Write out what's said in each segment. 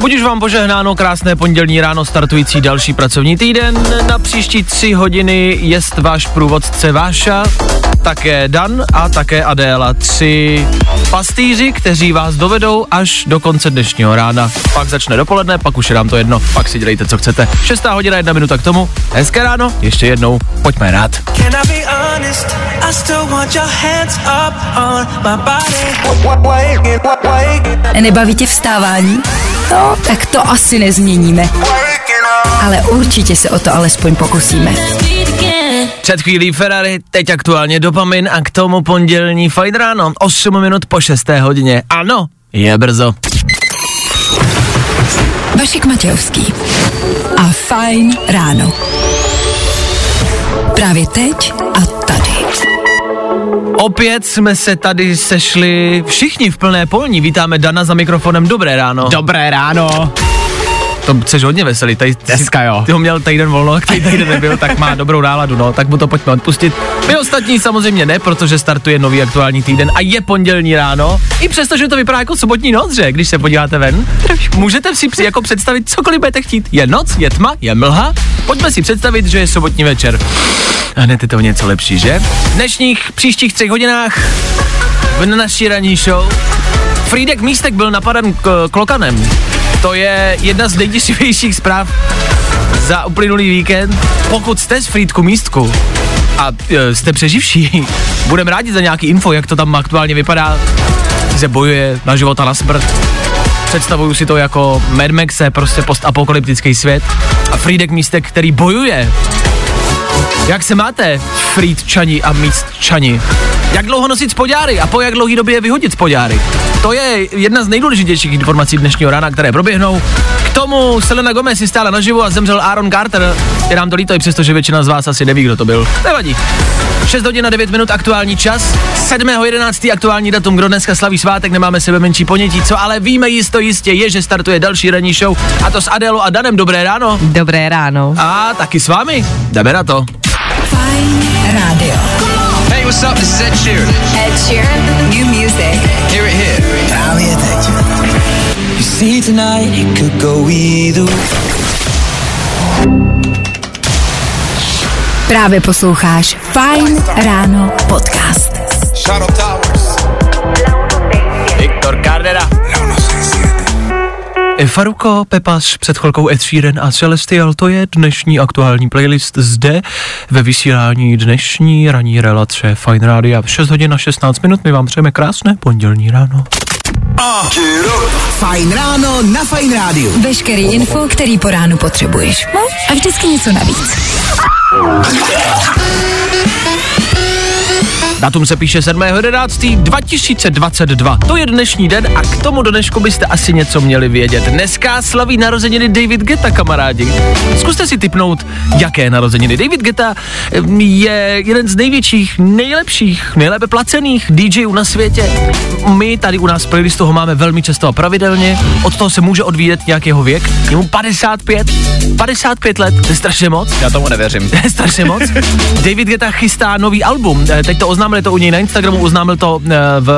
Buď už vám požehnáno, krásné pondělní ráno startující další pracovní týden. Na příští tři hodiny jest váš průvodce Váša, také Dan a také Adéla. Tři pastýři, kteří vás dovedou až do konce dnešního rána. Pak začne dopoledne, pak už je nám to jedno, pak si dělejte, co chcete. Šestá hodina, jedna minuta k tomu. Hezké ráno, ještě jednou, pojďme rád. Nebaví tě vstávání? No, tak to asi nezměníme. Ale určitě se o to alespoň pokusíme. Před chvílí Ferrari, teď aktuálně dopamin a k tomu pondělní fajn ráno, 8 minut po 6. hodině. Ano, je brzo. Vašek Matějovský a Fajn ráno. Právě teď a tady. Opět jsme se tady sešli všichni v plné polní. Vítáme Dana za mikrofonem. Dobré ráno. Dobré ráno. To jsi hodně veselý. Tady, Dneska jo. Ty ho měl týden volno, a který týden nebyl, tak má dobrou náladu, no. Tak mu to pojďme odpustit. My ostatní samozřejmě ne, protože startuje nový aktuální týden a je pondělní ráno. I přesto, že to vypadá jako sobotní noc, že? Když se podíváte ven. Můžete si při, jako představit cokoliv budete chtít. Je noc, je tma, je mlha. Pojďme si představit, že je sobotní večer. A hned je to něco lepší, že? V dnešních příštích třech hodinách v naší ranní show Frídek Místek byl napaden k- klokanem. To je jedna z nejděsivějších zpráv za uplynulý víkend. Pokud jste z Frýdku Místku a e, jste přeživší, budeme rádi za nějaký info, jak to tam aktuálně vypadá, že bojuje na život a na smrt. Představuju si to jako Mad Maxe, prostě postapokalyptický svět. A Frídek Místek, který bojuje jak se máte, Frýdčani a Místčani? Jak dlouho nosit spodňáry a po jak dlouhý době je vyhodit spodňáry? To je jedna z nejdůležitějších informací dnešního rána, které proběhnou. K tomu Selena Gomez si stála naživu a zemřel Aaron Carter. Je nám to líto, i přesto, že většina z vás asi neví, kdo to byl. Nevadí. 6 hodin a 9 minut aktuální čas. 7.11. aktuální datum, kdo dneska slaví svátek, nemáme sebe menší ponětí, co ale víme jisto jistě je, že startuje další ranní show a to s Adélou a Danem. Dobré ráno. Dobré ráno. A taky s vámi. Jdeme na to. Fajn rádio. What's up? This is Ed Sheeran. Ed Sheeran, new music. Hear it here. Právě teď. You see tonight it could go either Právě posloucháš Fajn ráno podcast. Shadow Towers. Viktor Cardera. Faruko, Pepas, před chvilkou Ed Sheeran a Celestial, to je dnešní aktuální playlist zde ve vysílání dnešní ranní relace Fine Radio. 6 hodin a 16 minut, my vám přejeme krásné pondělní ráno. Fajn ráno na Fajn rádiu. Veškerý info, který po ránu potřebuješ. No? A vždycky něco navíc. Datum se píše 7.11.2022. To je dnešní den a k tomu do dnešku byste asi něco měli vědět. Dneska slaví narozeniny David Geta, kamarádi. Zkuste si typnout, jaké narozeniny. David Geta em, je jeden z největších, nejlepších, nejlépe placených DJů na světě. My tady u nás v playlistu ho máme velmi často a pravidelně. Od toho se může odvíjet nějaký jeho věk. Je mu 55, 55 let, to je strašně moc. Já tomu nevěřím. To je strašně moc. David Geta chystá nový album. Eh, Teď to oznámili to u něj na Instagramu, oznámil to eh, v,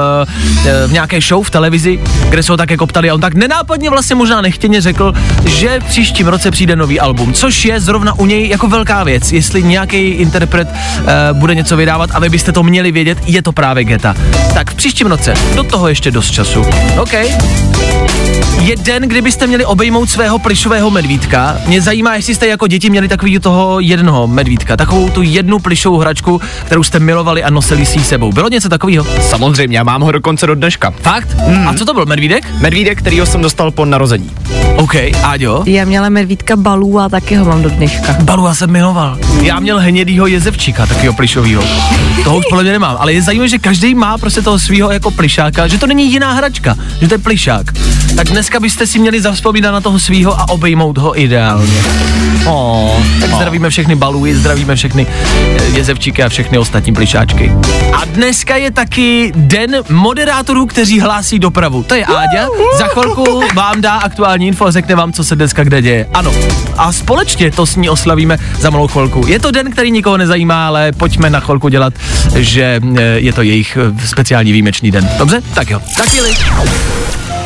eh, v nějaké show v televizi, kde se ho také koptali a on tak nenápadně vlastně možná nechtěně řekl, že v příštím roce přijde nový album, což je zrovna u něj jako velká věc. Jestli nějaký interpret uh, bude něco vydávat a vy byste to měli vědět, je to právě Geta. Tak v příštím roce, do toho ještě dost času. OK. Je den, kdybyste měli obejmout svého plišového medvídka. Mě zajímá, jestli jste jako děti měli takový toho jednoho medvídka, takovou tu jednu plišovou hračku, kterou jste milovali a nosili si sebou. Bylo něco takového? Samozřejmě, já mám ho dokonce do dneška. Fakt? Hmm. A co to byl, medvídek? Medvídek, kterýho jsem dostal po narození. OK, Áďo? Já měla medvídka balů a taky ho mám do dneška. Balu já jsem miloval. Já měl hnědýho jezevčíka, takového plišového. Toho už podle mě nemám, ale je zajímavé, že každý má prostě toho svého jako plišáka, že to není jiná hračka, že to je plišák. Tak dneska dneska byste si měli zavzpomínat na toho svýho a obejmout ho ideálně. Oh, tak zdravíme všechny baluji, zdravíme všechny eh, jezevčíky a všechny ostatní plišáčky. A dneska je taky den moderátorů, kteří hlásí dopravu. To je Áďa. Za chvilku vám dá aktuální info a řekne vám, co se dneska kde děje. Ano. A společně to s ní oslavíme za malou chvilku. Je to den, který nikoho nezajímá, ale pojďme na chvilku dělat, že eh, je to jejich eh, speciální výjimečný den. Dobře? Tak jo. Tak chvíli.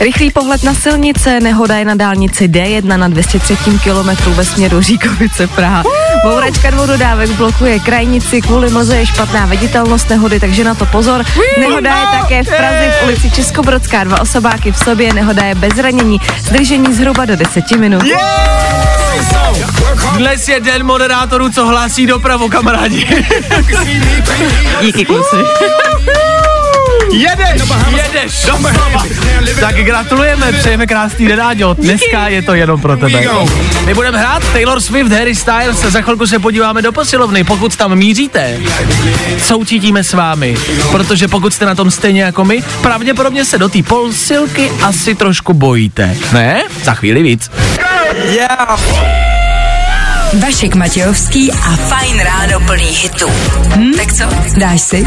Rychlý pohled na silnice, nehoda je na dálnici D1 na 203 km ve směru Říkovice Praha. Bouračka dvou dodávek blokuje krajnici, kvůli mlze je špatná viditelnost nehody, takže na to pozor. Nehoda je také v Praze v ulici Českobrodská, dva osobáky v sobě, nehoda je bez zranění, zdržení zhruba do 10 minut. Dnes je den moderátorů, co hlásí dopravu, kamarádi. Díky kluci. Jedeš, jedeš. Doslova. Tak gratulujeme, přejeme krásný den, Áďo. Dneska je to jenom pro tebe. My budeme hrát Taylor Swift, Harry Styles, za chvilku se podíváme do posilovny. Pokud tam míříte, soucítíme s vámi, protože pokud jste na tom stejně jako my, pravděpodobně se do té posilky asi trošku bojíte. Ne? Za chvíli víc. Vašek Matějovský a Fajn ráno plný hitů. Hm? Tak co, dáš si?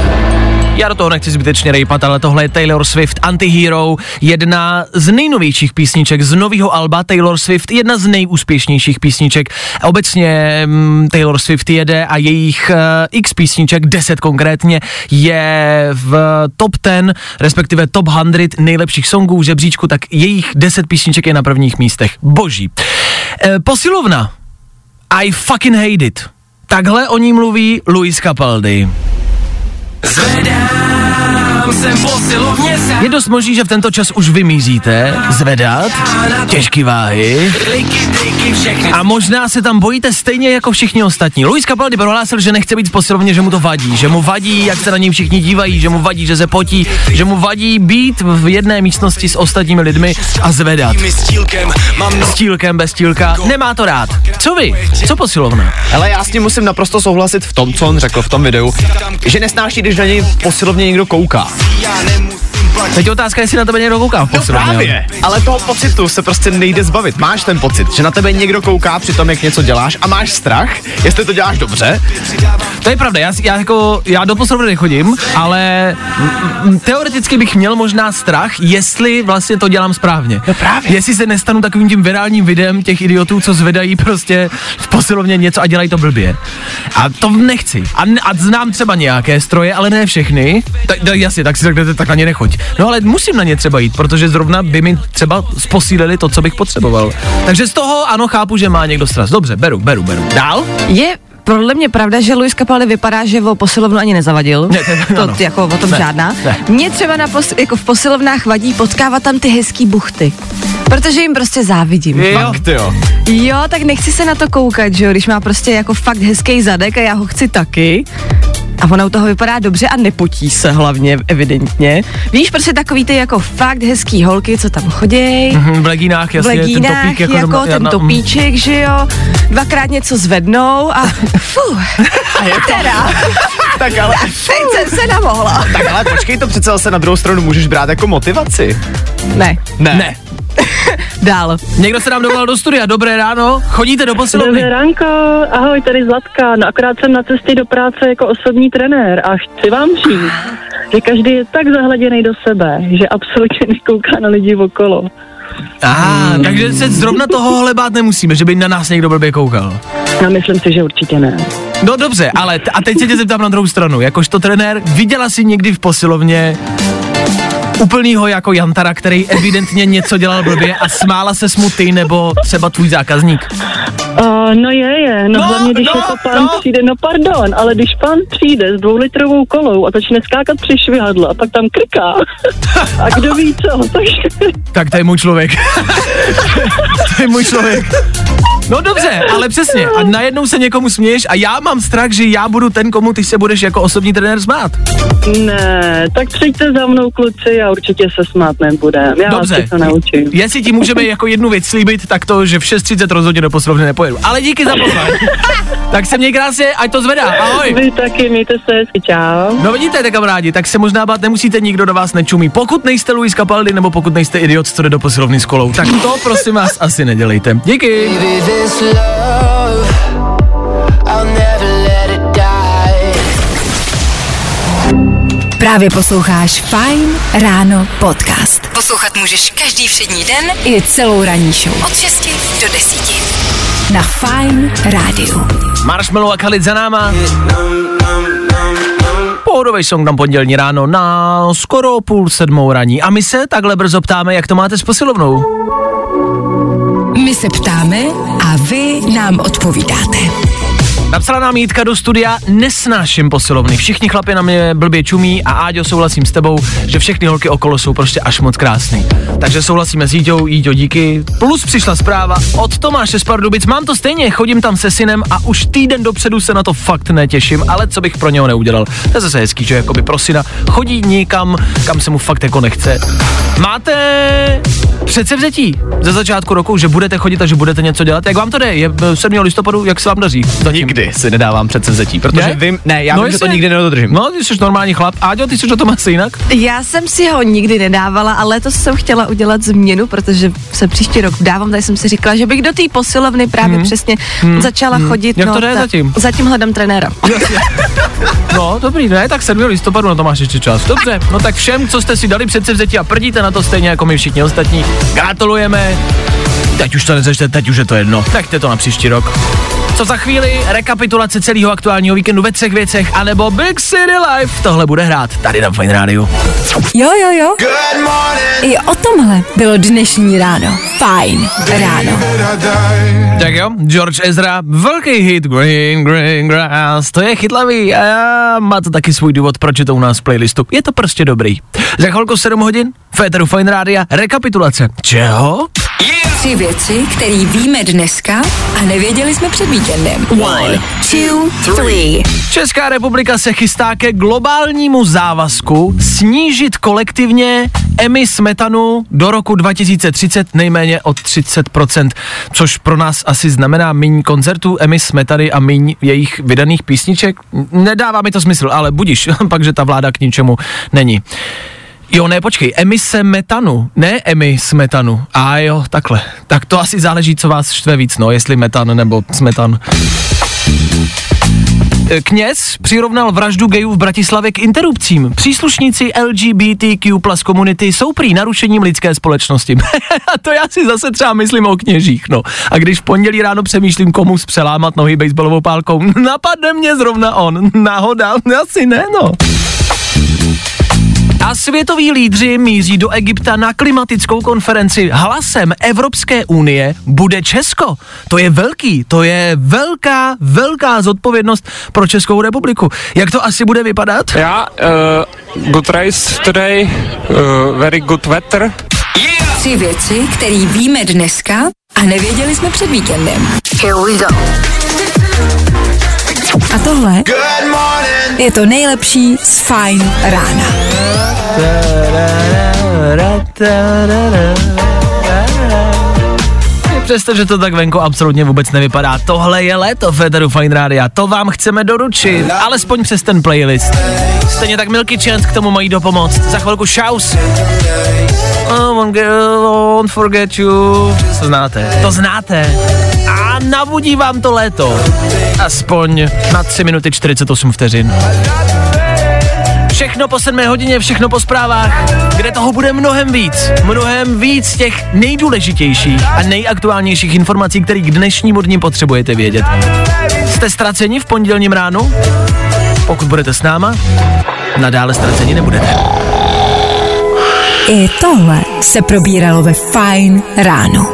Já do toho nechci zbytečně rejpat, ale tohle je Taylor Swift Antihero, jedna z nejnovějších písniček z nového alba Taylor Swift, jedna z nejúspěšnějších písniček. Obecně mm, Taylor Swift jede a jejich uh, x písniček, 10 konkrétně, je v top 10, respektive top 100 nejlepších songů v žebříčku, tak jejich 10 písniček je na prvních místech. Boží. E, posilovna. I fucking hate it. Takhle o ní mluví Luis Capaldi. Zvedám se posilovně sám. Je dost možný, že v tento čas už vymízíte zvedat těžký váhy a možná se tam bojíte stejně jako všichni ostatní. Luis Capaldi prohlásil, že nechce být v posilovně, že mu to vadí, že mu vadí, jak se na něj všichni dívají, že mu vadí, že se potí, že mu vadí být v jedné místnosti s ostatními lidmi a zvedat. Stílkem mám no... Stílkem, bez stílka, nemá to rád. Co vy? Co posilovna? Ale já s tím musím naprosto souhlasit v tom, co on řekl v tom videu, že nesnáší, když na něj posilovně někdo kouká. Teď je otázka, jestli na tebe někdo kouká No právě, ale toho pocitu se prostě nejde zbavit. Máš ten pocit, že na tebe někdo kouká při tom, jak něco děláš a máš strach, jestli to děláš dobře. To je pravda, já, já, jako, já do posilovny nechodím, ale teoreticky bych měl možná strach, jestli vlastně to dělám správně. No právě. Jestli se nestanu takovým tím virálním videem těch idiotů, co zvedají prostě v posilovně něco a dělají to blbě. A to nechci. A, n- a znám třeba nějaké stroje, ale ne všechny. Tak, tak jasně, tak si řeknete, tak na ně nechoď. No ale musím na ně třeba jít, protože zrovna by mi třeba posílili to, co bych potřeboval. Takže z toho ano, chápu, že má někdo stras. Dobře, beru, beru, beru. Dál? Je podle mě pravda, že Luis Capaldi vypadá, že o posilovnu ani nezavadil. Ne, to- to ano. jako o tom Ne, žádná. ne. Mně třeba na pos, jako v posilovnách vadí potkávat tam ty hezký buchty. Protože jim prostě závidím. Jo. Fakt jo. Jo, tak nechci se na to koukat, že jo, když má prostě jako fakt hezký zadek a já ho chci taky. A ona u toho vypadá dobře a nepotí se hlavně, evidentně. Víš, prostě takový ty jako fakt hezký holky, co tam chodějí. Mhm, v legínách, v jasně, ten legínách, topík jako, jako, doma- ten na- topíček, že jo, dvakrát něco zvednou a fuh, A je to, teda, tak ale, teď jsem se namohla. tak ale počkej, to přece zase na druhou stranu můžeš brát jako motivaci. Ne, Ne. Ne. dál. Někdo se nám dovolal do studia, dobré ráno, chodíte do posilovny? Dobré ránko, ahoj, tady Zlatka. No akorát jsem na cestě do práce jako osobní trenér a chci vám říct, že každý je tak zahleděný do sebe, že absolutně nekouká na lidi okolo. Aha, takže se zrovna tohohle bát nemusíme, že by na nás někdo blbě koukal. Já myslím si, že určitě ne. No dobře, ale t- a teď se tě zeptám na druhou stranu. Jakožto trenér, viděla jsi někdy v posilovně úplnýho jako Jantara, který evidentně něco dělal blbě a smála se mu ty nebo třeba tvůj zákazník? Uh, no je, je, no, No, hlavně když no, jako pán no. přijde, no pardon, ale když pán přijde s dvoulitrovou kolou a začne skákat při švihadle a pak tam krká a kdo ví co, tak Tak to je můj člověk. to je můj člověk. No dobře, ale přesně. A najednou se někomu směješ a já mám strach, že já budu ten, komu ty se budeš jako osobní trenér smát. Ne, tak přijďte za mnou kluci a určitě se smát nebudem. Já Dobře. vás to naučím. Jestli ti můžeme jako jednu věc slíbit, tak to, že v 6.30 rozhodně do posilovny nepojedu. Ale díky za pozvání. tak se měj krásně, ať to zvedá. Ahoj. Vy taky, mějte se hezky, čau. No vidíte, tak kamarádi, tak se možná bát nemusíte, nikdo do vás nečumí. Pokud nejste Luis Capaldi, nebo pokud nejste idiot, co jde do posilovny s kolou, tak to prosím vás asi nedělejte. Díky. Právě posloucháš Fine Ráno podcast. Poslouchat můžeš každý všední den i celou ranní show. Od 6 do 10. Na Fine Rádiu. Marshmallow a Khalid za náma. Pohodový song na pondělní ráno na skoro půl sedmou raní. A my se takhle brzo ptáme, jak to máte s posilovnou. My se ptáme a vy nám odpovídáte. Napsala nám Jitka do studia, nesnáším posilovny. Všichni chlapi na mě blbě čumí a Áďo souhlasím s tebou, že všechny holky okolo jsou prostě až moc krásný. Takže souhlasíme s Jíďou, Jíďo díky. Plus přišla zpráva od Tomáše z Pardubic, mám to stejně, chodím tam se synem a už týden dopředu se na to fakt netěším, ale co bych pro něho neudělal. To je zase hezký, že jakoby pro syna chodí někam, kam se mu fakt jako nechce. Máte předsevzetí ze začátku roku, že budete chodit a že budete něco dělat? Jak vám to jde? Je eh, 7. listopadu, jak se vám daří? Zatím. Nikdy si nedávám předsevzetí, protože Ne? vím, ne, já No vím, že to nikdy nedodržím. No, ty jsi normální chlap. Áďo, ty jsi na tom asi jinak? Já jsem si ho nikdy nedávala, ale letos jsem chtěla udělat změnu, protože se příští rok dávám, tak jsem si říkala, že bych do té posilovny právě přesně začala chodit. Hmm. no, Jak to jde ta- zatím? Zatím hledám trenéra. No, dobrý, ne, tak 7. listopadu na to máš ještě čas. Dobře, no tak všem, co jste si dali předsevzetí a prdíte na to stejně jako my všichni ostatní, gratulujeme. Teď už to nezačte, teď už je to jedno. Nechte to na příští rok. Co za chvíli, rekapitulace celého aktuálního víkendu ve třech věcech, anebo Big City Life. Tohle bude hrát tady na Fine Radio. Jo, jo, jo. I o tomhle bylo dnešní ráno. Fajn ráno. Tak jo, George Ezra, velký hit Green, Green Grass, to je chytlavý a má to taky svůj důvod, proč je to u nás v playlistu. Je to prostě dobrý. Za chvilku 7 hodin, Féteru Fine Rádia, rekapitulace. Čeho? Tři věci, které víme dneska a nevěděli jsme před víkendem. One, two, three. Česká republika se chystá ke globálnímu závazku snížit kolektivně emis metanu do roku 2030 nejméně o 30%, což pro nás asi znamená míň koncertů, emis metany a míň jejich vydaných písniček. Nedává mi to smysl, ale budíš, pak, že ta vláda k ničemu není. Jo, ne, počkej, emise metanu, ne emis metanu. A jo, takhle. Tak to asi záleží, co vás štve víc, no, jestli metan nebo smetan. Kněz přirovnal vraždu gejů v Bratislavě k interrupcím. Příslušníci LGBTQ plus komunity jsou prý narušením lidské společnosti. A to já si zase třeba myslím o kněžích, no. A když v pondělí ráno přemýšlím, komu přelámat nohy baseballovou pálkou, napadne mě zrovna on. Náhoda? Asi ne, no. A světoví lídři míří do Egypta na klimatickou konferenci. Hlasem Evropské unie bude Česko. To je velký, to je velká, velká zodpovědnost pro Českou republiku. Jak to asi bude vypadat? Yeah, uh, good race today, uh, very good weather. Tři věci, které víme dneska a nevěděli jsme před víkendem. Here we go. A tohle je to nejlepší z Fine rána. Přestože to tak venku absolutně vůbec nevypadá, tohle je léto Federu Fine Rádia, to vám chceme doručit, alespoň přes ten playlist. Stejně tak Milky Chance k tomu mají dopomoct. Za chvilku Shouse. Oh, won't, get, won't forget you. To znáte, to znáte. A nabudí vám to léto. Aspoň na 3 minuty 48 vteřin. Všechno po 7 hodině, všechno po zprávách, kde toho bude mnohem víc. Mnohem víc těch nejdůležitějších a nejaktuálnějších informací, které k dnešnímu dni potřebujete vědět. Jste ztraceni v pondělním ránu? Pokud budete s náma, nadále ztraceni nebudete. I tohle se probíralo ve Fine ráno.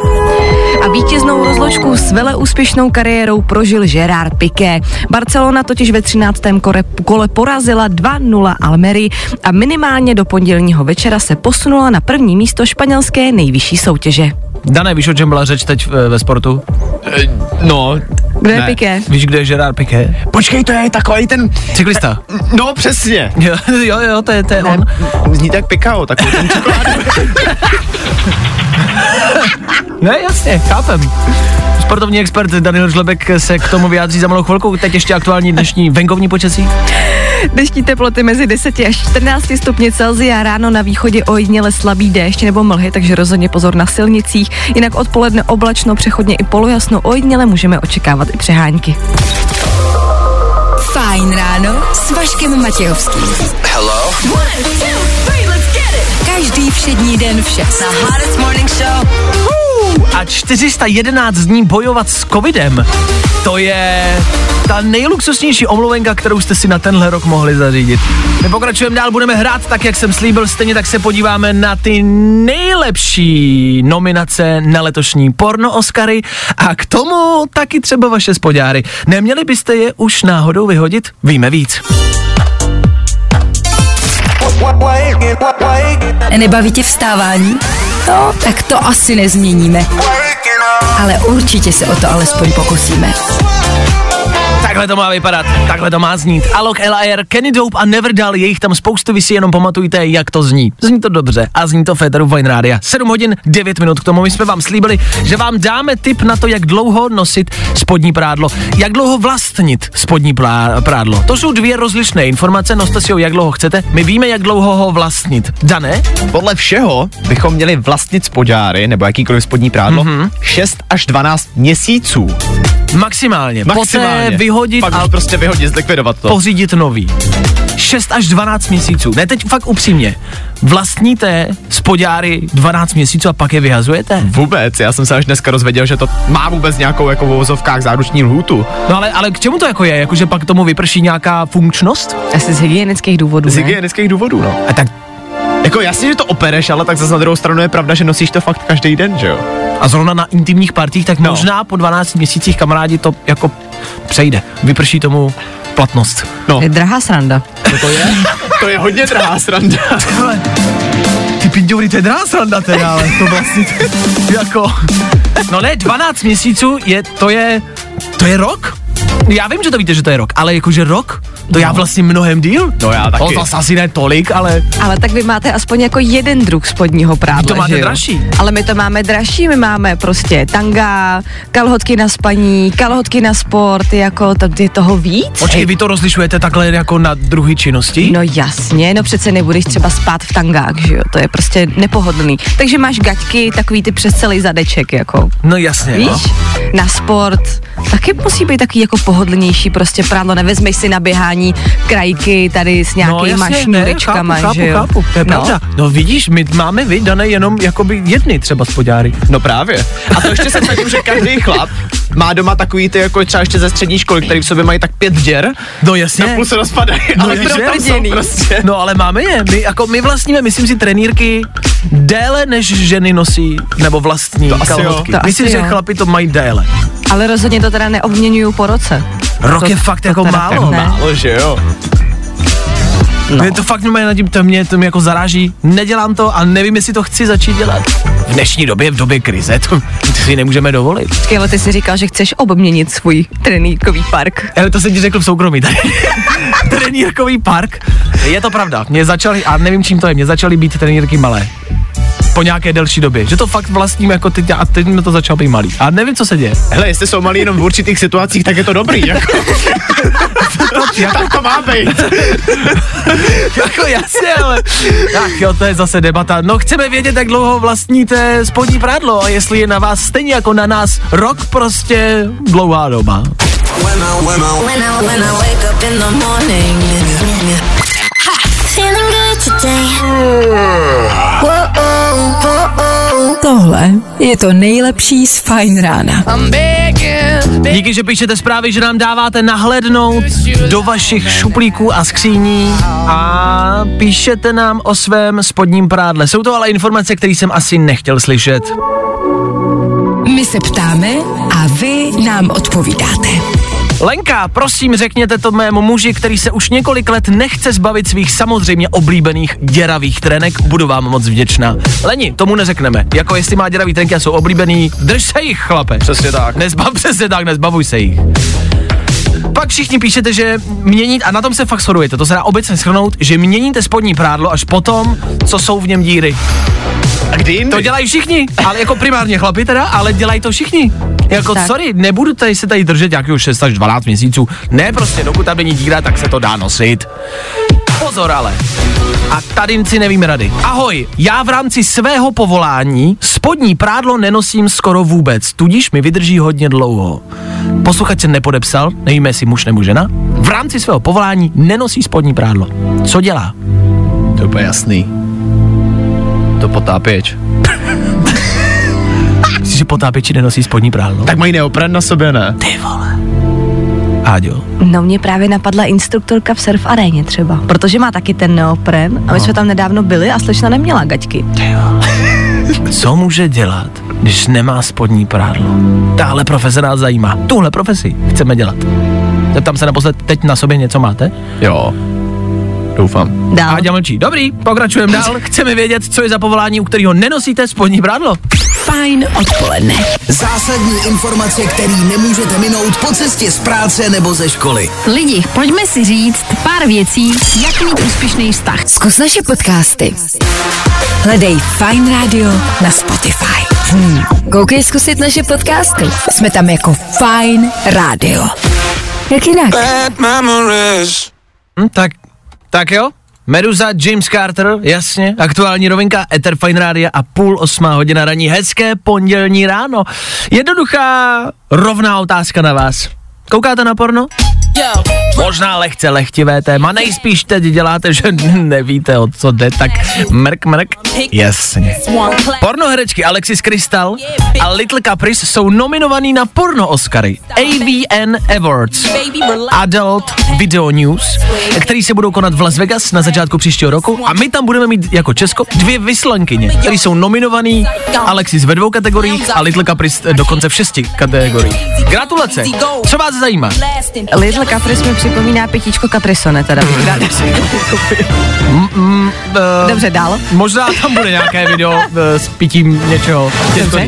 Vítěznou rozložku s veleúspěšnou kariérou prožil Gerard Piqué. Barcelona totiž ve 13. kole, kole porazila 2-0 Almery a minimálně do pondělního večera se posunula na první místo španělské nejvyšší soutěže. Dané, víš, o čem byla řeč teď ve, ve sportu? No, Kdo je Ne. Piqué? Víš, kde je Gerard Piqué? počkej, to je takový ten, Cyklista. no přesně. Jo, jo, jo, to je, to je on. Zní tak pikao, takový ten čokoládu. Ne, jasně, chápem. Sportovní expert Daniel Žlebek se k tomu vyjádří za malou chvilku. Teď ještě aktuální dnešní venkovní počasí. Dnešní teploty mezi 10 až 14 stupně Celsia, ráno na východě ojediněle slabý déšť nebo mlhy, takže rozhodně pozor na silnicích. Jinak odpoledne oblačno, přechodně i polojasno, ojediněle můžeme očekávat i přehánky. Fajn ráno s Vaškem Matějovským. Hello. Každý všední den v 6. A 411 dní bojovat s covidem, to je ta nejluxusnější omluvenka, kterou jste si na tenhle rok mohli zařídit. My pokračujeme dál, budeme hrát tak, jak jsem slíbil, stejně tak se podíváme na ty nejlepší nominace na letošní porno Oscary a k tomu taky třeba vaše spodňáry. Neměli byste je už náhodou vyhodit? Víme víc. Nebaví tě vstávání? No, tak to asi nezměníme. Ale určitě se o to alespoň pokusíme. Takhle to má vypadat, takhle to má znít. Alok, L.A.R., Kenny Dope a Never Dal, je jich tam spoustu, vy si jenom pamatujte, jak to zní. Zní to dobře a zní to Féteru Fine Rádia. 7 hodin, 9 minut k tomu, my jsme vám slíbili, že vám dáme tip na to, jak dlouho nosit spodní prádlo, jak dlouho vlastnit spodní plá, prádlo. To jsou dvě rozlišné informace, noste si ho, jak dlouho chcete, my víme, jak dlouho ho vlastnit. Dané? Podle všeho bychom měli vlastnit spodňáry nebo jakýkoliv spodní prádlo mm-hmm. 6 až 12 měsíců. Maximálně. Maximálně. Poté vyhodit Pak a už prostě vyhodit, zlikvidovat to. pořídit nový. 6 až 12 měsíců. Ne, teď fakt upřímně. Vlastníte spodňáry 12 měsíců a pak je vyhazujete? Vůbec, já jsem se až dneska rozvěděl, že to má vůbec nějakou jako v uvozovkách záruční lhůtu. No ale, ale k čemu to jako je? Jakože pak tomu vyprší nějaká funkčnost? Asi z hygienických důvodů, Z ne? hygienických důvodů, no. A tak Jako jasně, že to opereš, ale tak zase na druhou stranu je pravda, že nosíš to fakt každý den, že jo? a zrovna na intimních partích, tak No. možná po 12 měsících kamarádi to jako přejde. Vyprší tomu platnost. No, Je drahá sranda. to je, to je hodně drahá sranda. Ty pinďoury, to je drahá sranda teda, ale to vlastně jako... No ne, 12 měsíců je, to je, to je rok? Já vím, že to víte, že to je rok, ale jakože rok? To já vlastně mnohem díl? No já taky. To zase asi ne tolik, ale Ale tak vy máte aspoň jako jeden druh spodního prádla, to máte že jo? dražší. Ale my to máme dražší, my máme prostě tanga, kalhotky na spaní, kalhotky na sport, jako tam je toho víc. Počkej, vy to rozlišujete takhle jako na druhy činnosti? No jasně, no přece nebudeš třeba spát v tangách, že jo, to je prostě nepohodlný. Takže máš gaťky, takový ty přes celý zadeček, jako, No jasně, víš? no. Na sport, taky musí být taky jako pohodlnější prostě prádlo, nevezmeš si na běhání krajky tady s nějakýma no, jasně, šňůrečkama, ne, chápu, že jo. chápu, chápu, to je no. pravda. No vidíš, my máme vydané jenom jakoby jedny třeba spodňáry. No právě. A to ještě se vsadím, že každý chlap má doma takový ty jako třeba ještě ze střední školy, který v sobě mají tak pět děr, No jasně. na půl se rozpadají, No ale jasně. tam jsou prostě. No ale máme je. My, jako, my vlastníme, myslím si, trenýrky déle, než ženy nosí, nebo vlastní To asi kalhotky. To Myslím, asi že jo. chlapi to mají déle. Ale rozhodně to teda neobměňuju po roce. Rok To- je fakt to jako málo. ne. Málo, že jo. No. Je to fakt mě na tím, to mě, to mě jako zaráží. Nedělám to a nevím, jestli to chci začít dělat. V dnešní době, v době krize, to si nemůžeme dovolit. Počkej, ale ty jsi říkal, že chceš obměnit svůj trenýrkový park. Ale to jsem ti řekl v soukromí tady. Trenýrkový park. Je to pravda. Mě začaly, a nevím čím to je, mě začaly být trenýrky malé. Po nějaké delší době. Že to fakt vlastním jako teď a teď mi to začalo být malý. A nevím, co se děje. Hele, jestli jsou malí jenom v určitých situacích, tak je to dobrý, jako. tak to má být. jako jasně, ale... Ach jo, to je zase debata. No chceme vědět, jak dlouho vlastníte spodní prádlo a jestli je na vás stejně jako na nás rok prostě dlouhá doba. When I, when I wake up Tohle je to nejlepší z Fajn rána. Díky, že píšete zprávy, že nám dáváte nahlédnout do vašich šuplíků a skříní a píšete nám o svém spodním prádle. Jsou to ale informace, které jsem asi nechtěl slyšet. My se ptáme a vy nám odpovídáte. Lenka, prosím řekněte to mému muži, který se už několik let nechce zbavit svých samozřejmě oblíbených děravých trenek, budu vám moc vděčná. Leni, tomu neřekneme. Jako jestli má děravý trenky a jsou oblíbený, drž se jich, chlape. Přesně tak. Nezbav, přesně tak, nezbavuj se jich. Pak všichni píšete, že mění, a na tom se fakt shodujete, to se dá obecně schrnout, že měníte spodní prádlo až potom, co jsou v něm díry. A kdy jindy? To dělají všichni, ale jako primárně chlapi teda, ale dělají to všichni. Jako Tak. sorry, nebudu tady se tady držet nějakých 6 až 12 měsíců. Ne, prostě dokud tam není díra, tak se to dá nosit. Pozor ale. A tady si nevím rady. Ahoj, já v rámci svého povolání spodní prádlo nenosím skoro vůbec, tudíž mi vydrží hodně dlouho. Posluchač se nepodepsal, nevíme jestli muž nebo žena, v rámci svého povolání nenosí spodní prádlo. Co dělá? To je úplně jasný. To potápěč. Myslíš, že potápěči nenosí spodní prádlo? Tak mají neopren na sobě, ne? Ty vole. Áďo. No mě právě napadla instruktorka v surf aréně třeba, protože má taky ten neopren a my jsme tam nedávno byli a slečna neměla gaťky. Co může dělat, když nemá spodní prádlo? Tahle profese nás zajímá. Tuhle profesi chceme dělat. Zeptám se naposled, teď na sobě něco máte? Jo. Doufám. Dál. Áďa mlčí. Dobrý, pokračujeme dál. Chceme vědět, co je za povolání, u kterého nenosíte spodní prádlo. Fajn odpoledne. Zásadní informace, který nemůžete minout po cestě z práce nebo ze školy. Lidi, pojďme si říct pár věcí, jak mít úspěšný vztah. Zkus naše podcasty. Hledej Fine Radio na Spotify. Hmm. Koukej zkusit naše podcasty. Jsme tam jako Fine Radio. Jak jinak? Hm, tak, tak jo. Meduza, James Carter, jasně, aktuální rovinka, Ether Fine Rádia a půl osmá hodina raní, hezké pondělní ráno. Jednoduchá, rovná otázka na vás. Koukáte na porno? Možná lehce lehtivé téma, nejspíš teď děláte, že nevíte, o co jde, tak mrk, mrk, jasně. Pornoherečky Alexis Crystal a Little Caprice jsou nominovaný na porno Oscary AVN Awards Adult Video News, který se budou konat v Las Vegas na začátku příštího roku a my tam budeme mít jako Česko dvě vyslankyně, které jsou nominovaný Alexis ve dvou kategoriích a Little Caprice dokonce v šesti kategoriích. Gratulace! Co vás zajímá? Little Caprice mi připomíná pětičko Caprisone teda. Uh, Dobře, dál. Možná tam bude nějaké video uh, s pitím něčeho. Dobře.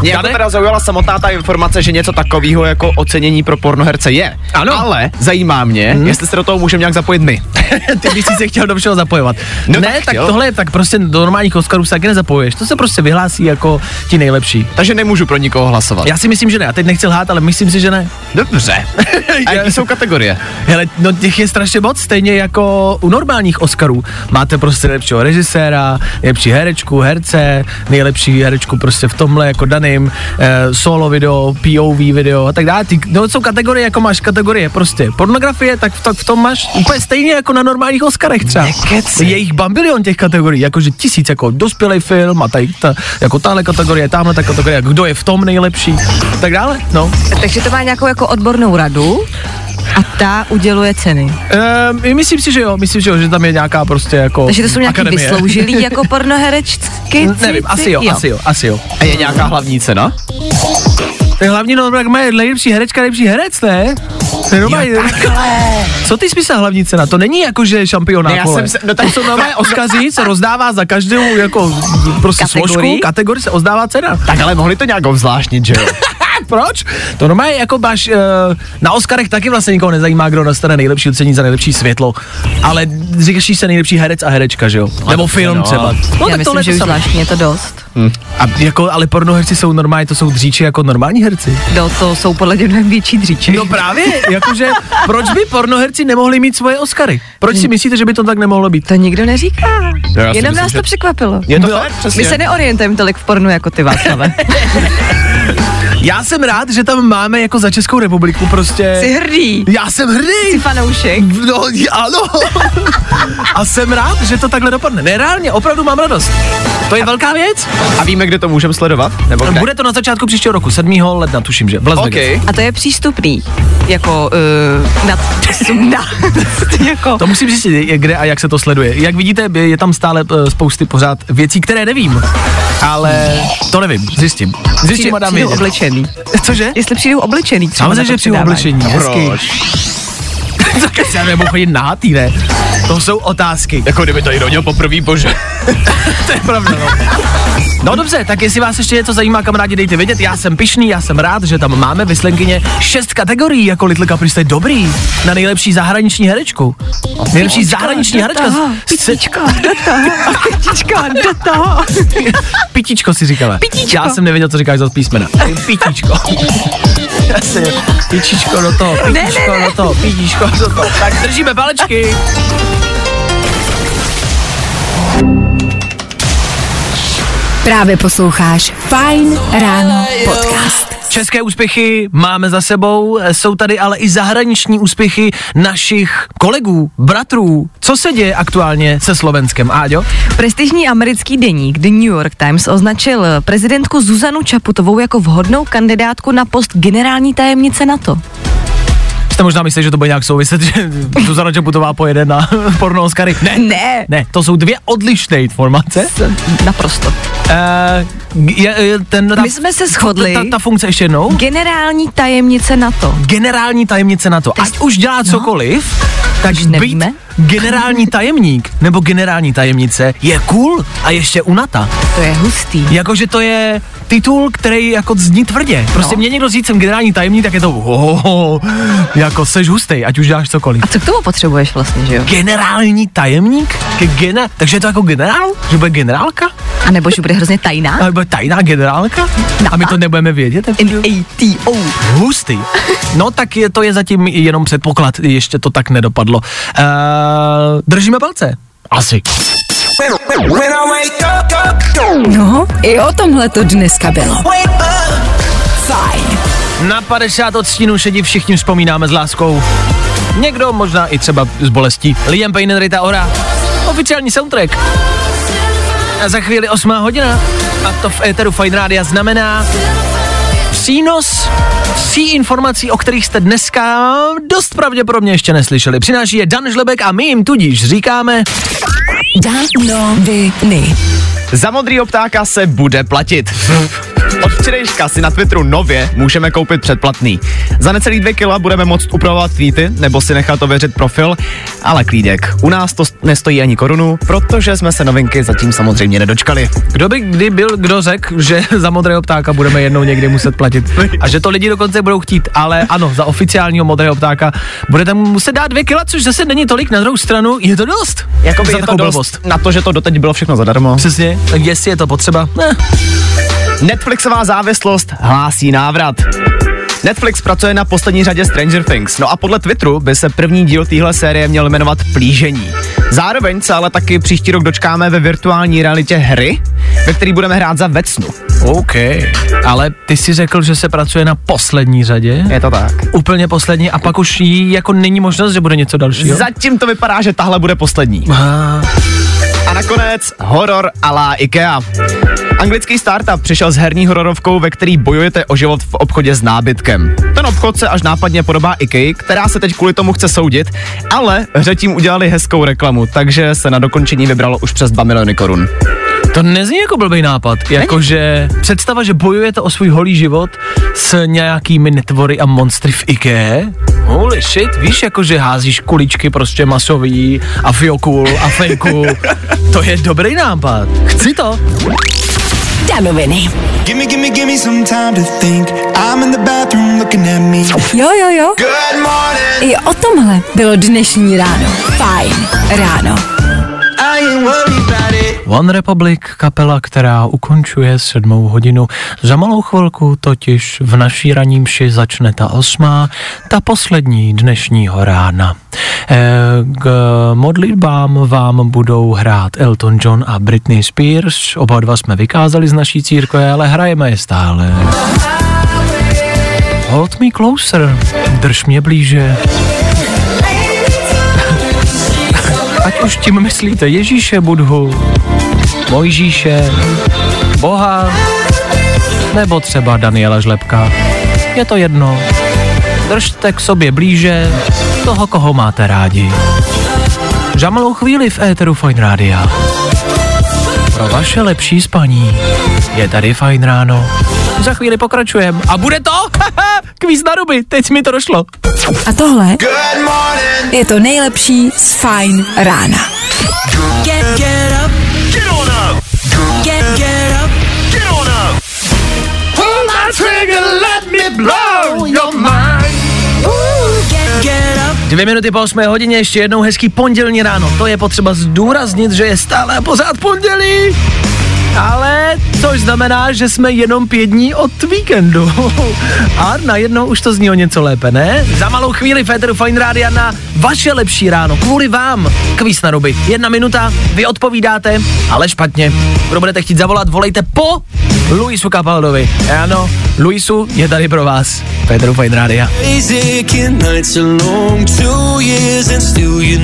Mě to teda zaujala samotná ta informace, že něco takového jako ocenění pro pornoherce je. Ano. Ale zajímá mě, hmm. jestli se do toho můžeme nějak zapojit my. Ty bys si se chtěl do všeho zapojovat. No ne, tak tak jo. tohle je tak prostě do normálních Oscarů se taky nezapojuješ. To se prostě vyhlásí jako ti nejlepší. Takže nemůžu pro nikoho hlasovat. Já si myslím, že ne. Já teď nechci lhát, ale myslím si, že ne. Dobře. A jaký jsou kategorie? Hele, no těch je strašně moc, stejně jako u normálních Oscarů. Máte prostě nejlepšího režiséra, nejlepší herečku, herce, nejlepší herečku prostě v tomhle jako daným, eh, solo video, POV video a tak dále. Ty, no jsou kategorie, jako máš kategorie prostě pornografie, tak v, to, v tom máš úplně stejně jako na normálních Oscarech třeba. Nekeci. Je jich bambilion těch kategorií, jakože tisíc jako dospělý film a tady ta, jako tahle kategorie, tamhle ta kategorie, kdo je v tom nejlepší, a tak dále, no. Takže to má nějakou jako odbornou radu a ta uděluje ceny. Ehm, myslím si, že jo, myslím, že jo, že tam je nějaká prostě jako Takže to jsou nějaký akademie. vysloužilí jako pornoherečky? N- Nevím, asi jo, asi jo, asi jo. A je nějaká hlavní cena? Tak hlavní no, tak má nejlepší herečka, nejlepší herec, ne? Normální. Co ty smysl hlavní cena? To není jako, že je šampionát, Ne, já vole. jsem se- no tak jsou nové Oscarzy, se rozdává za každou jako prostě Kategorii? složku, kategorii se ozdává cena. Tak ale mohli to nějak obzvláštnit, že jo? Proč? To normálně jako máš, uh, na Oscarech taky vlastně nikoho nezajímá, kdo dostane nejlepší ocenění za nejlepší světlo, ale říkáš se nejlepší herec a herečka, že jo? Nebo film no. třeba. No Já tak myslím, že je už zvláštně je to dost. A jako, ale pornoherci jsou normální, to jsou dříči jako normální herci. No to jsou podle mě mnohem větší dříči. No právě, jakože, proč by pornoherci nemohli mít svoje Oscary? Proč si myslíte, že by to tak nemohlo být? To nikdo neříká. já si Jenom myslím, nás že- to překvapilo. Je to No, fér, přesně. My se neorientujeme tolik v pornu jako ty, Václave. Já jsem rád, že tam máme jako za Českou republiku prostě... Jsi hrdý. Já jsem hrdý! Jsi fanoušek. No, ano. A jsem rád, že to takhle dopadne. Ne, reálně, opravdu mám radost. To je velká věc. A víme, kde to můžeme sledovat? Nebo kde? Bude to na začátku příštího roku, 7. ledna, tuším, že v Las Vegas. OK. A to je přístupný. Jako uh, nad 18. jako, To musím zjistit, kde a jak se to sleduje. Jak vidíte, je tam stále eh, spousty pořád věcí, které nevím. Ale to nevím, zjistím. Zjistím a dám vědět. Oblečený. Cože? Jestli přijdou oblečený. Samozřejmě, že přijdu přidávání. oblečení, hezky. Tak já nebudu chodit nahátý, ne? To jsou otázky. Jako kdyby to někdo měl poprvé, bože. to je pravda, no. No dobře, tak jestli vás ještě něco zajímá, kamarádi, dejte vědět. Já jsem pišný, já jsem rád, že tam máme vyslenkyně šest kategorií, jako Little Capri jste dobrý na nejlepší zahraniční herečku. Nejlepší zahraniční herečka. Pitička, do toho. Pitička, do toho. Pitičko si říkala. Pitičko. Já jsem nevěděl, co říkáš za písmena. Pitičko. Pitičko do toho, pitičko do toho, pitičko do toho. Tak držíme palečky. Právě posloucháš Fine Ráno podcast. České úspěchy máme za sebou, jsou tady ale i zahraniční úspěchy našich kolegů, bratrů. Co se děje aktuálně se Slovenskem, Áďo? Prestižní americký deník The New York Times označil prezidentku Zuzanu Čaputovou jako vhodnou kandidátku na post generální tajemnice NATO. Jste možná mysleli, že to bude nějak souviset, že Zuzana Čaputová pojede na porno Oscary. Ne, Ne. ne, to jsou dvě odlišné informace. Naprosto. Uh, je, je, ten, ta, My jsme se shodli. Ta, ta funkce ještě jednou. Generální tajemnice NATO. generální tajemnice na to. Ať už dělá cokoliv, tak být nevíme. Generální tajemník nebo generální tajemnice je cool a ještě unata. To je hustý. Jakože to je titul, který jako zní tvrdě. Prostě No. mě někdo říct, jsem generální tajemník, tak je to oh, jako seš hustej, ať už děláš cokoliv. A co k tomu potřebuješ vlastně, že jo? Generální tajemník? Ke gena, takže je to jako generál? Že bude generálka? A nebo že bude hrozně tajná? A bude tajná generálka? A my to nebudeme vědět? NATO. Hustý. No tak je, to je zatím jenom předpoklad, ještě to tak nedopadlo. Uh, držíme palce. Asi. No, i o tomhle to dneska bylo. Fajn. Na 50 odstínů šedi všichni vzpomínáme s láskou. Někdo možná i třeba s bolestí. Liam Payne, Rita Ora. Oficiální soundtrack. A za chvíli 8 hodina. A to v éteru Fine Rádia znamená přínos tří informací, o kterých jste dneska dost pravděpodobně ještě neslyšeli. Přináší je Dan Žlebek a my jim tudíž říkáme Danoviny. Za modrýho ptáka se bude platit. Včerejška si na Twitteru nově můžeme koupit předplatný. Za necelý dvě kila budeme moct upravovat tweety nebo si nechat ověřit profil, ale klídek. U nás to nestojí ani korunu, protože jsme se novinky zatím samozřejmě nedočkali. Kdo by kdy byl, kdo řekl, že za modrého ptáka budeme jednou někdy muset platit. A že to lidi dokonce budou chtít. Ale ano, za oficiálního modrého ptáka budete mu muset dát dvě kila, což zase není tolik. Na druhou stranu je to dost. Jakoby je to dost blbost. na to, že to doteď bylo všechno zadarmo. Přesně, tak jestli je to potřeba. Ne. Netflixová závislost hlásí návrat. Netflix pracuje na poslední řadě Stranger Things, no a podle Twitteru by se první díl téhle série měl jmenovat Plížení. Zároveň se ale taky příští rok dočkáme ve virtuální realitě hry, ve který budeme hrát za Vecnu. OK, ale ty si řekl, že se pracuje na poslední řadě. Je to tak. Úplně poslední a pak už jí jako není možnost, že bude něco dalšího. Zatím to vypadá, že tahle bude poslední. Ah, A nakonec horor a la IKEA. Anglický startup přišel s herní hororovkou, ve který bojujete o život v obchodě s nábytkem. Ten obchod se až nápadně podobá IKEA, která se teď kvůli tomu chce soudit, ale hře tím udělali hezkou reklamu, takže se na dokončení vybralo už přes 2 miliony korun. To nezní jako blbý nápad. Jakože představa, že bojujete o svůj holý život s nějakými netvory a monstry v IKEA. Holy shit, víš, jakože házíš kuličky prostě masový a fiokul a fejku. to je dobrý nápad. Chci to. Danoviny. Gimme, gimme, gimme some time to think. I'm in the bathroom looking at me. Jo, jo, jo. Good morning. I o tomhle bylo dnešní ráno. Fajn ráno. I ain't worried. One Republic, kapela, která ukončuje sedmou hodinu. Za malou chvilku totiž v naší raní mši začne ta osmá, ta poslední dnešního rána. Eh, K modlitbám vám budou hrát Elton John a Britney Spears. Oba dva jsme vykázali z naší církve, ale hrajeme je stále. Hold me closer, drž mě blíže. Ať už tím myslíte Ježíše Budhu, Mojžíše, Boha, nebo třeba Daniela Žlepka. Je to jedno. Držte k sobě blíže toho, koho máte rádi. Za malou chvíli v éteru Fine Rádia. Pro vaše lepší spaní je tady Fine Ráno. Za chvíli pokračujeme. A bude to? Kvíz na ruby, teď mi to došlo. A tohle je to nejlepší z Fine rána. Get, get up. Get on up. Get, get up. Get on up. Pull my trigger, let me blow your mind. Get, get up. Dvě minuty po 8 hodině, ještě jednou hezký pondělní ráno. To je potřeba zdůraznit, že je stále a pořád pondělí. Ale což znamená, že jsme jenom pět dní od víkendu. A najednou už to zní o něco lépe, ne? Za malou chvíli Féteru Fine Rádia na vaše lepší ráno. Kvůli vám. Kvíz na ruby. Jedna minuta, vy odpovídáte, ale špatně. Kdo budete chtít zavolat, volejte po Luisu Kapaldovi. Ano, Luisu je tady pro vás. Féteru Fine Rádia. Still you.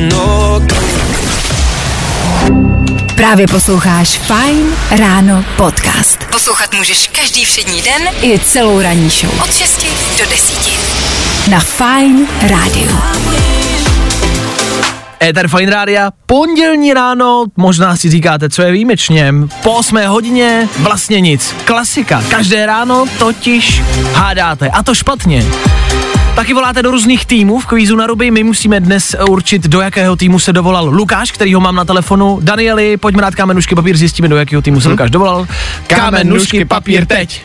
Právě posloucháš Fine Ráno podcast. Poslouchat můžeš každý všední den i celou ranní show. Od 6 do 10. Na Fine Rádiu. Éter Fine Rádia, pondělní ráno, možná si říkáte, co je výjimečně. Po 8 hodině vlastně nic. Klasika. Každé ráno totiž hádáte. A to špatně. Taky voláte do různých týmů v kvízu na ruby. My musíme dnes určit, do jakého týmu se dovolal Lukáš, který ho mám na telefonu. Danieli, pojďme dát kámen, nůžky, papír, zjistíme, do jakého týmu se Lukáš dovolal. Kámen, nůžky, papír, teď.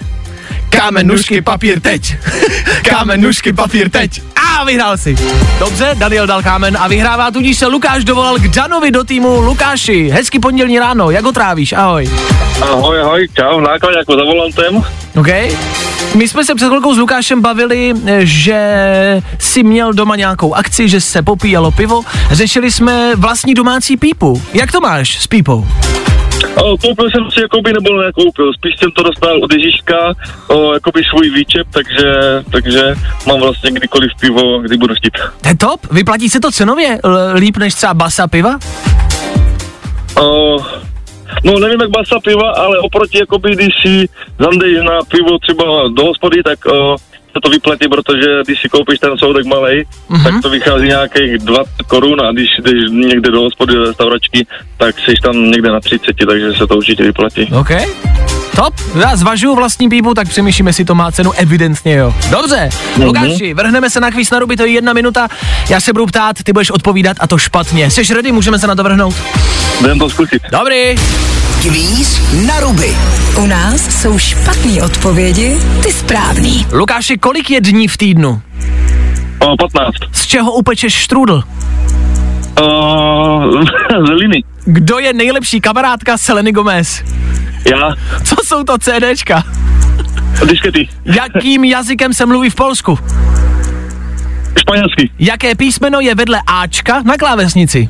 Kámen, nůžky, papír, teď. Kámen, nůžky, papír, teď. A vyhrál si. Dobře, Daniel dal kámen a vyhrává, tudíž se Lukáš dovolal k Danovi do týmu. Lukáši, hezky pondělní ráno, jak ho trávíš? Ahoj. Ahoj, ahoj, čau, náklad jako za volantem. OK. My jsme se před chvilkou s Lukášem bavili, že si měl doma nějakou akci, že se popíjelo pivo. Řešili jsme vlastní domácí pípu. Jak to máš s pípou? O, koupil jsem si, jakoby nebyl nekoupil, spíš jsem to dostal od Ježíška, o, jakoby svůj výčep, takže, takže mám vlastně kdykoliv pivo, kdy budu chtít. To je top, vyplatí se to cenově l- líp než třeba basa piva? O, no nevím jak basa piva, ale oproti jakoby, když si zandejíš na pivo třeba do hospody, tak o, se to vyplatí, protože když si koupíš ten soudek malej, mm-hmm. tak to vychází nějakých 20 korun a když jdeš někde do hospody, do restauračky, tak jsi tam někde na 30, takže se to určitě vyplatí. OK. Top, já zvažuju vlastní pípu, tak přemýšlím, jestli to má cenu, evidentně jo. Dobře, Mhm. Lukáši, vrhneme se na kvíz na ruby, to je jedna minuta, já se budu ptát, ty budeš odpovídat a to špatně. Jsi ready, můžeme se na to vrhnout? Jdem to zkusit. Dobrý. Kvíz na ruby. U nás jsou špatné odpovědi, ty správný. Lukáši, kolik je dní v týdnu? O, 15. Z čeho upečeš štrůdl? O, zeliny. Kdo je nejlepší kamarádka Seleny Gomez? Já. Co jsou to CDčka? Diskety. Jakým jazykem se mluví v Polsku? Španělský. Jaké písmeno je vedle Ačka na klávesnici?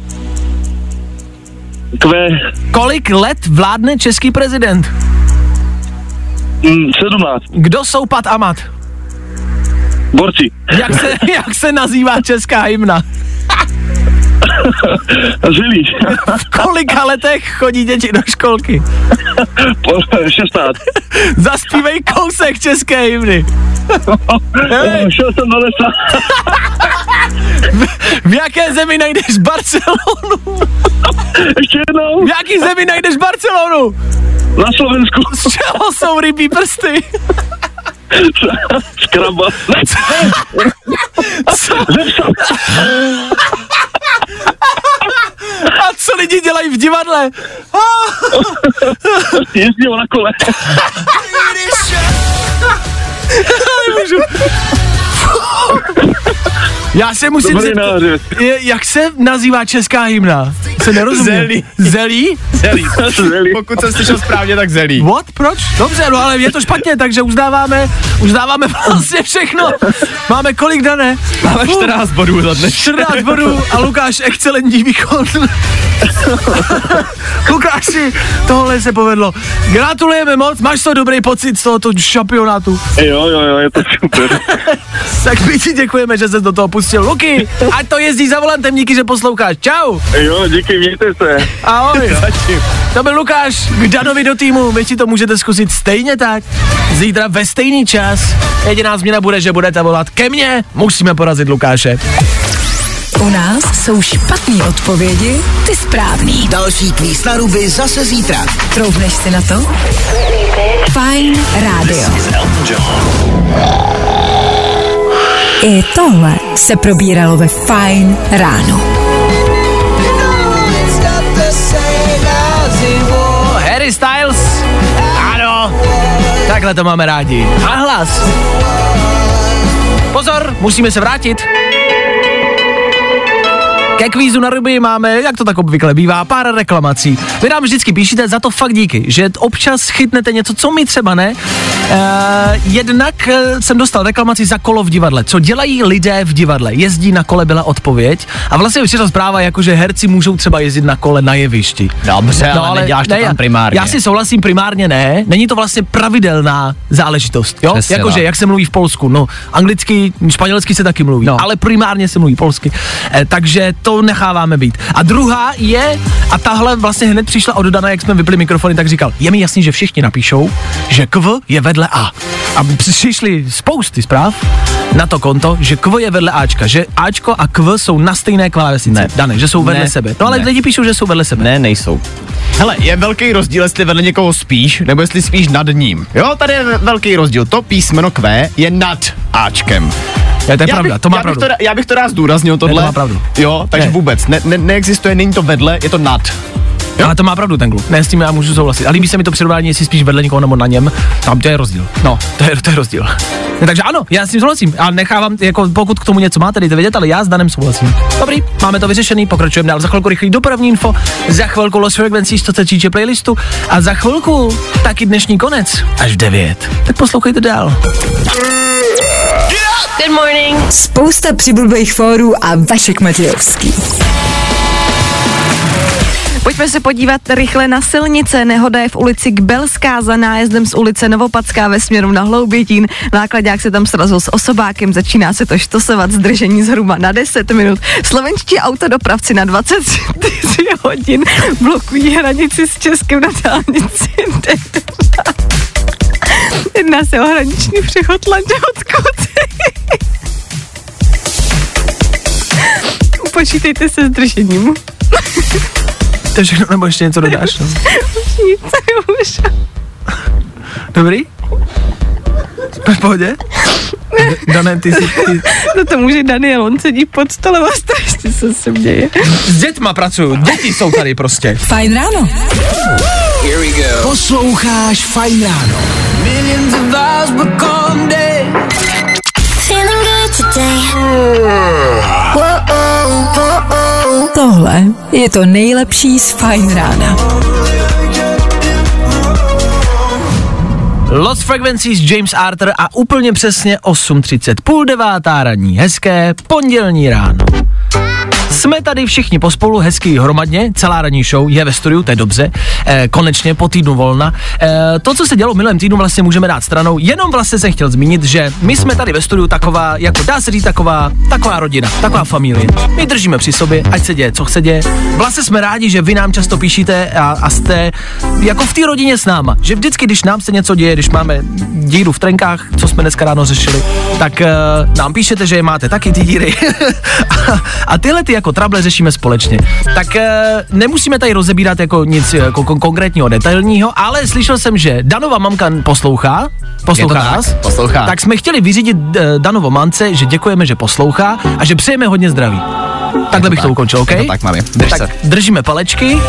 Kve. Kolik let vládne český prezident? Mm, 17. Kdo jsou Pat Amat? Borci. Jak se, jak se nazývá česká hymna? Zilí. V kolika letech chodí děti do školky? Po 16. Zaspívej kousek české hymny. Šel jsem do lesa. V jaké zemi najdeš Barcelonu? Ještě jednou. V jaký zemi najdeš Barcelonu? Na Slovensku. Z čeho jsou rybí prsty? Skraba. Co lidi dělají v divadle? Jezdí na kole. Nemůžu. Já se musím Dobrý zeptat, je, jak se nazývá česká hymna? Se nerozumím. Zelí. Zelí? Zelí. Zelí. Pokud jsem slyšel správně, tak zelí. What? Proč? Dobře, no ale je to špatně, takže uznáváme, uznáváme vlastně všechno. Máme kolik dané? Máme 14 bodů za dnešek. 14 bodů a Lukáš excelentní výkon. Lukáši, tohle se povedlo. Gratulujeme moc, máš to dobrý pocit z tohoto šampionátu. Jo, jo, jo, je to super. tak my ti děkujeme, že jsi do toho pustil. Luky, ať to jezdí za volantem, díky, že posloucháš. Čau. Jo, díky, mějte se. Ahoj. To byl Lukáš k Danovi do týmu, vy si to můžete zkusit stejně tak. Zítra ve stejný čas. Jediná změna bude, že budete volat ke mně, musíme porazit Lukáše. U nás jsou špatné odpovědi, ty správný. Další kvíz na ruby zase zítra. Troubneš si na to? Fajn rádio. I tohle se probíralo ve Fajn ráno. Harry Styles. Ano. Takhle to máme rádi. A hlas. Pozor, musíme se vrátit. Ke kvízu na ryby máme, jak to tak obvykle bývá, pár reklamací. Vy nám vždycky píšete za to fakt díky, že občas chytnete něco, co my třeba ne. Uh, jednak uh, jsem dostal reklamaci za kolo v divadle. Co dělají lidé v divadle? Jezdí na kole byla odpověď. A vlastně přišla zpráva, jako že herci můžou třeba jezdit na kole na jevišti. Dobře, no, ale neděláš to ne, tam primárně. Já si souhlasím, primárně ne. Není to vlastně pravidelná záležitost. Jo? Přesně Jakože, jak se mluví v Polsku. No, anglicky, španělsky se taky mluví, no. ale primárně se mluví polsky. Eh, takže to necháváme být. A druhá je, a tahle vlastně hned přišla od Dana, jak jsme vypli mikrofony, tak říkal, je mi jasný, že všichni napíšou, že KV je vedle A. A přišly spousty zpráv na to konto, že KV je vedle Ačka, že Ačko a KV jsou na stejné klávesnici. Ne. Dane, že jsou vedle Ne. sebe. No ale Ne. lidi píšou, že jsou vedle sebe. Ne, nejsou. Hele, je velký rozdíl, jestli vedle někoho spíš, nebo jestli spíš nad ním. Jo, tady je velký rozdíl. To písmeno Q je nad Ačkem. Je, to je já pravda, bych, to má já pravdu. Bych to, já bych to rád zdůraznil tohle. to má pravdu. Jo, takže Ne. vůbec. Ne, ne, neexistuje, není to vedle, je to nad. Jo? Ale to má pravdu ten kluk. Ne, s tím já můžu souhlasit. A líbí se mi to přirovnání, jestli spíš vedle někoho nebo na něm. Tam to je rozdíl. No, to je, to je rozdíl. No, takže ano, já s tím souhlasím. A nechávám, jako pokud k tomu něco máte, dejte vědět, ale já s Danem souhlasím. Dobrý, máme to vyřešený, pokračujeme dál. Za chvilku rychlý dopravní info, za chvilku Lost Frequencies, to se týče playlistu a za chvilku taky dnešní konec, až v 9. Tak poslouchejte dál. Good morning. Spousta přibulbých fórů a Vašek Matějovský. Pojďme se podívat rychle na silnice. Nehoda je v ulici Kbelská za nájezdem z ulice Novopadská ve směru na Hloubětín. Nákladák se tam srazil s osobákem, začíná se to štosovat, zdržení zhruba na 10 minut. Slovenští autodopravci na 24 hodin blokují hranici s Českem na dálnici D2. Jedná se o hraniční přechod Lanžhotkud. Počítejte se zdržením. To všechno, nebo ještě něco dodáš? No? Nic, už. Dobrý? Jsme v pohodě? Dané, ty si, ty, No to může Daniel, on sedí pod stolem a strašně se se děje. s dětma pracuju, děti jsou tady prostě. Fajn ráno. Posloucháš Fajn ráno. Tohle je to nejlepší z Fajn rána. Lost Frequencies James Arthur a úplně přesně 8.30, půl devátá ranní, hezké pondělní ráno. Jsme tady všichni pospolu, hezký hromadně, celá ranní show je ve studiu, to je dobře, e, konečně po týdnu volna. E, to, co se dělo minulém týdnu, vlastně můžeme dát stranou, jenom vlastně jsem chtěl zmínit, že my jsme tady ve studiu taková, jako dá se říct, taková, taková rodina, taková familie. My držíme při sobě, ať se děje, co se děje. Vlastně jsme rádi, že vy nám často píšíte a, a jste jako v té rodině s náma, že vždycky, když nám se něco děje, když máme díru v trenkách, co jsme dneska ráno řešili, tak uh, nám píšete, že je máte taky ty díry. a, a tyhle ty jako trable řešíme společně. Tak uh, nemusíme tady rozebírat jako nic jako kon- konkrétního, detailního, ale slyšel jsem, že Danova mamka poslouchá, poslouchá to tak, nás. poslouchá. Tak jsme chtěli vyřídit uh, Danovo mamce, že děkujeme, že poslouchá a že přejeme hodně zdraví. Takhle bych to tak. ukončil, OK? To tak, mami. Drž tak se. držíme palečky. Uh,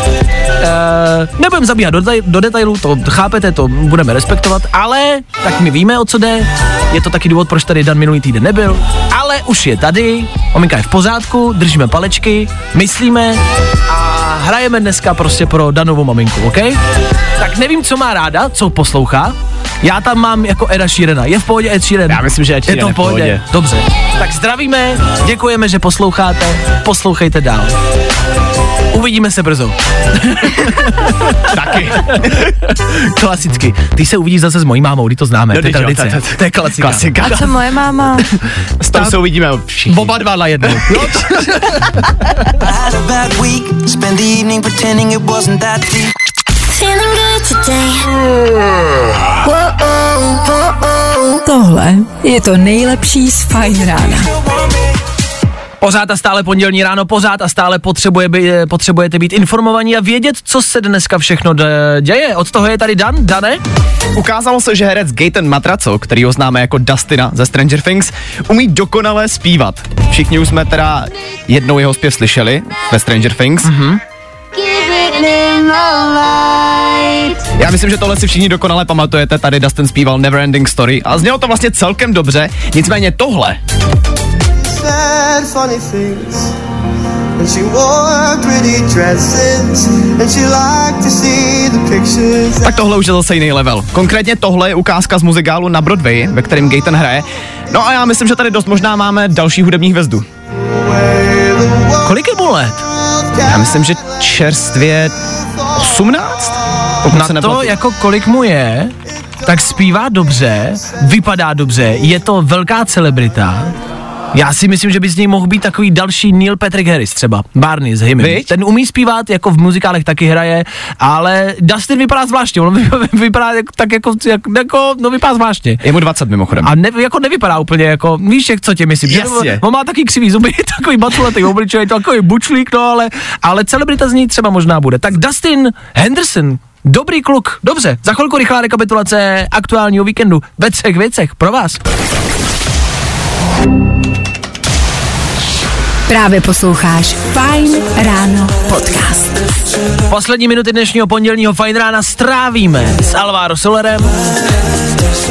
nebudeme zabíhat do, do detailů, to chápete, to budeme respektovat, ale tak my víme, o co jde. Je to taky důvod, proč tady Dan minulý týden nebyl. Ale už je tady, maminka je v pořádku, držíme palečky, myslíme a hrajeme dneska prostě pro Danovou maminku, OK? Tak nevím, co má ráda, co poslouchá. Já tam mám jako Eda Sheerana. Je v pohodě Ed Sheeran? Já myslím, že Ed Je to Sheeran v pohodě. Dobře. Tak zdravíme, děkujeme, že posloucháte, poslouchejte dál. Uvidíme se brzo. Taky. Klasicky. Ty se uvidíš zase s mojí mámou, ty to známe, No, to je teď jo, tradice. to- to- To je klasika. Klasika. A co moje máma? S tou se uvidíme všichni. Oba dva na jednou. No. Spend the evening pretending it wasn't that deep. Feeling good today. Tohle je to nejlepší z Fajn rána. Pořád a stále pondělní ráno, pořád a stále potřebuje by, potřebujete být informovaní a vědět, co se dneska všechno děje. Od toho je tady Dan. Dane? Ukázalo se, že herec Gaten Matraco, který ho známe jako Dustina ze Stranger Things, umí dokonale zpívat. Všichni už jsme teda jednou jeho zpěv slyšeli ve Stranger Things. Mm-hmm. Já myslím, že tohle si všichni dokonale pamatujete, tady Dustin zpíval Neverending Story a znělo to vlastně celkem dobře, nicméně tohle said funny things. And she wore pretty dresses. And she liked to see the pictures. Tak tohle už je zase jiný level. Konkrétně tohle je ukázka z muzikálu na Broadway, ve kterém Gaten hraje. No a já myslím, že tady dost možná máme další hudební hvězdu. Kolik je mu let? Já myslím, že čerstvě 18? Pokud Na se to, jako kolik mu je, tak zpívá dobře, vypadá dobře, je to velká celebrita. Já si myslím, že by z něj mohl být takový další Neil Patrick Harris třeba, Barney z Hymny. Viď? Ten umí zpívat, jako v muzikálech taky hraje, ale Dustin vypadá zvláštně, on vy- vypadá jak, tak jako, jak, jako, no vypadá zvláštně. Je mu 20 mimochodem. A ne, jako nevypadá úplně jako, víš, jak co tě myslím, Jasně. on má taky křivý zuby, takový batuletý obličej, takový bučlík, no ale, ale celebrita z ní třeba možná bude. Tak Dustin Henderson, dobrý kluk, dobře, za chvilku rychlá rekapitulace aktuálního víkendu ve třech věcech pro vás. Právě posloucháš Fajn ráno podcast. Poslední minuty dnešního pondělního fajn rána strávíme s Alvaro Solerem,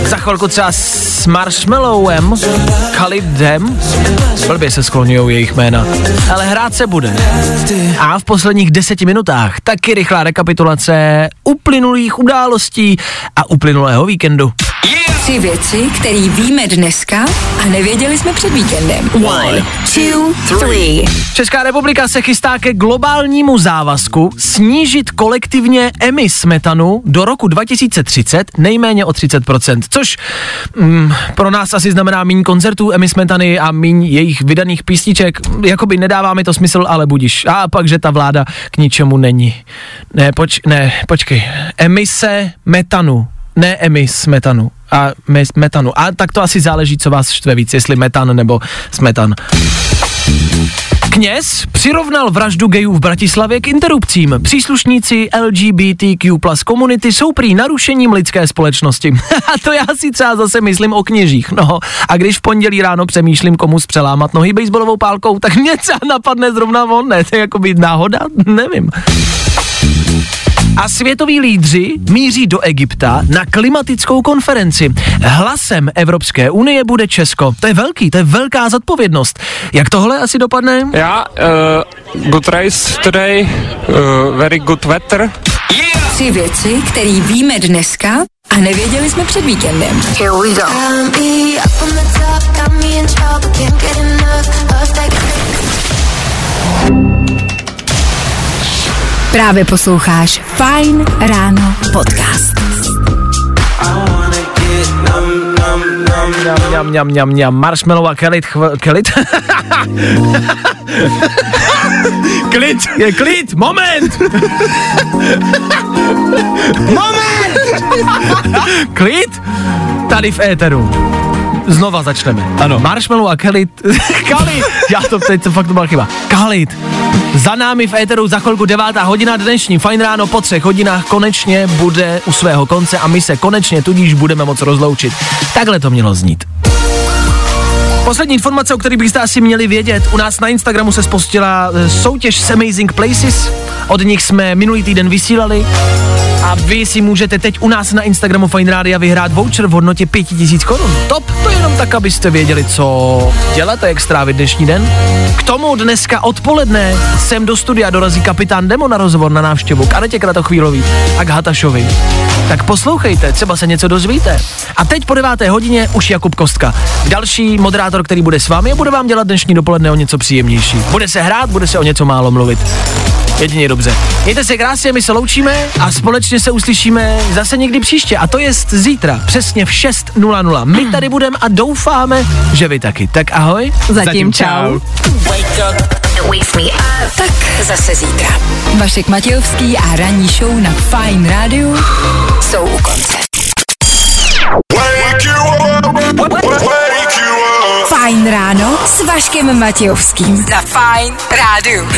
za chvilku třeba s Marshmallowem, Khalidem, blbě se skloňujou jejich jména, ale hrát se bude. A v posledních deseti minutách taky rychlá rekapitulace uplynulých událostí a uplynulého víkendu. Tři věci, které víme dneska a nevěděli jsme před víkendem. One, two, three. Česká republika se chystá ke globálnímu závazku snížit kolektivně emis metanu do roku 2030 nejméně o 30%, což mm, pro nás asi znamená méně koncertů emis metany a méně jejich vydaných písniček. Jakoby nedává mi to smysl, ale budíš. A pak, že ta vláda k ničemu není. Ne, poč, ne, počkej. Emise metanu, ne emis metanu a mes, metanu. A tak to asi záleží, co vás štve víc, jestli metan nebo smetan. Kněz přirovnal vraždu gejů v Bratislavě k interrupcím. Příslušníci LGBTQ plus komunity jsou prý narušením lidské společnosti. A to já si třeba zase myslím o kněžích. No a když v pondělí ráno přemýšlím, komu zpřelámat nohy baseballovou pálkou, tak mě třeba napadne zrovna on, ne? To je jako být náhoda? Nevím. A světoví lídři míří do Egypta na klimatickou konferenci. Hlasem Evropské unie bude Česko. To je velký, to je velká zodpovědnost. Jak tohle asi dopadne? Yeah, uh, good race today, uh, very good weather. Tři věci, které víme dneska a nevěděli jsme před víkendem. Here we go. Právě posloucháš Fajn ráno podcast. Mňam, mňam, mňam, mňam, mňam. Marshmallow a Kelit, chv- Kelit? klid, je klid, moment! moment! klid? Tady v éteru. Znova začneme. Ano. Marshmallow a Kelit. Kalit! Já to teď, to fakt to byla chyba. Kalit. Za námi v éteru za chvilku devátá hodina dnešní Fajn ráno po třech hodinách konečně bude u svého konce a my se konečně tudíž budeme moc rozloučit. Takhle to mělo znít. Poslední informace, o kterých byste asi měli vědět. U nás na Instagramu se spustila eh, soutěž s Amazing Places. Od nich jsme minulý týden vysílali. A vy si můžete teď u nás na Instagramu Fine Radio vyhrát voucher v hodnotě 5000 korun. Top, to jenom tak, abyste věděli, co děláte, jak strávit dnešní den. K tomu dneska odpoledne sem do studia dorazí kapitán Demo na rozhovor na návštěvu k Anetě Kratochvílový a k Hatašovi. Tak poslouchejte, třeba se něco dozvíte. A teď po deváté hodině už Jakub Kostka. Další moderátor, který bude s vámi a bude vám dělat dnešní dopoledne o něco příjemnější. Bude se hrát, bude se o něco málo mluvit. Jedině dobře. Mějte se krásně, my se loučíme a společně se uslyšíme zase někdy příště. A to je zítra, přesně v 6.00. My tady budeme a doufáme, že vy taky. Tak ahoj. Zatím, Zatím čau. Tak zase zítra. Vašek Matějovský a ranní show na Fine Radio jsou u konce. S Vaškem Matějovským. Na Fajn rádu.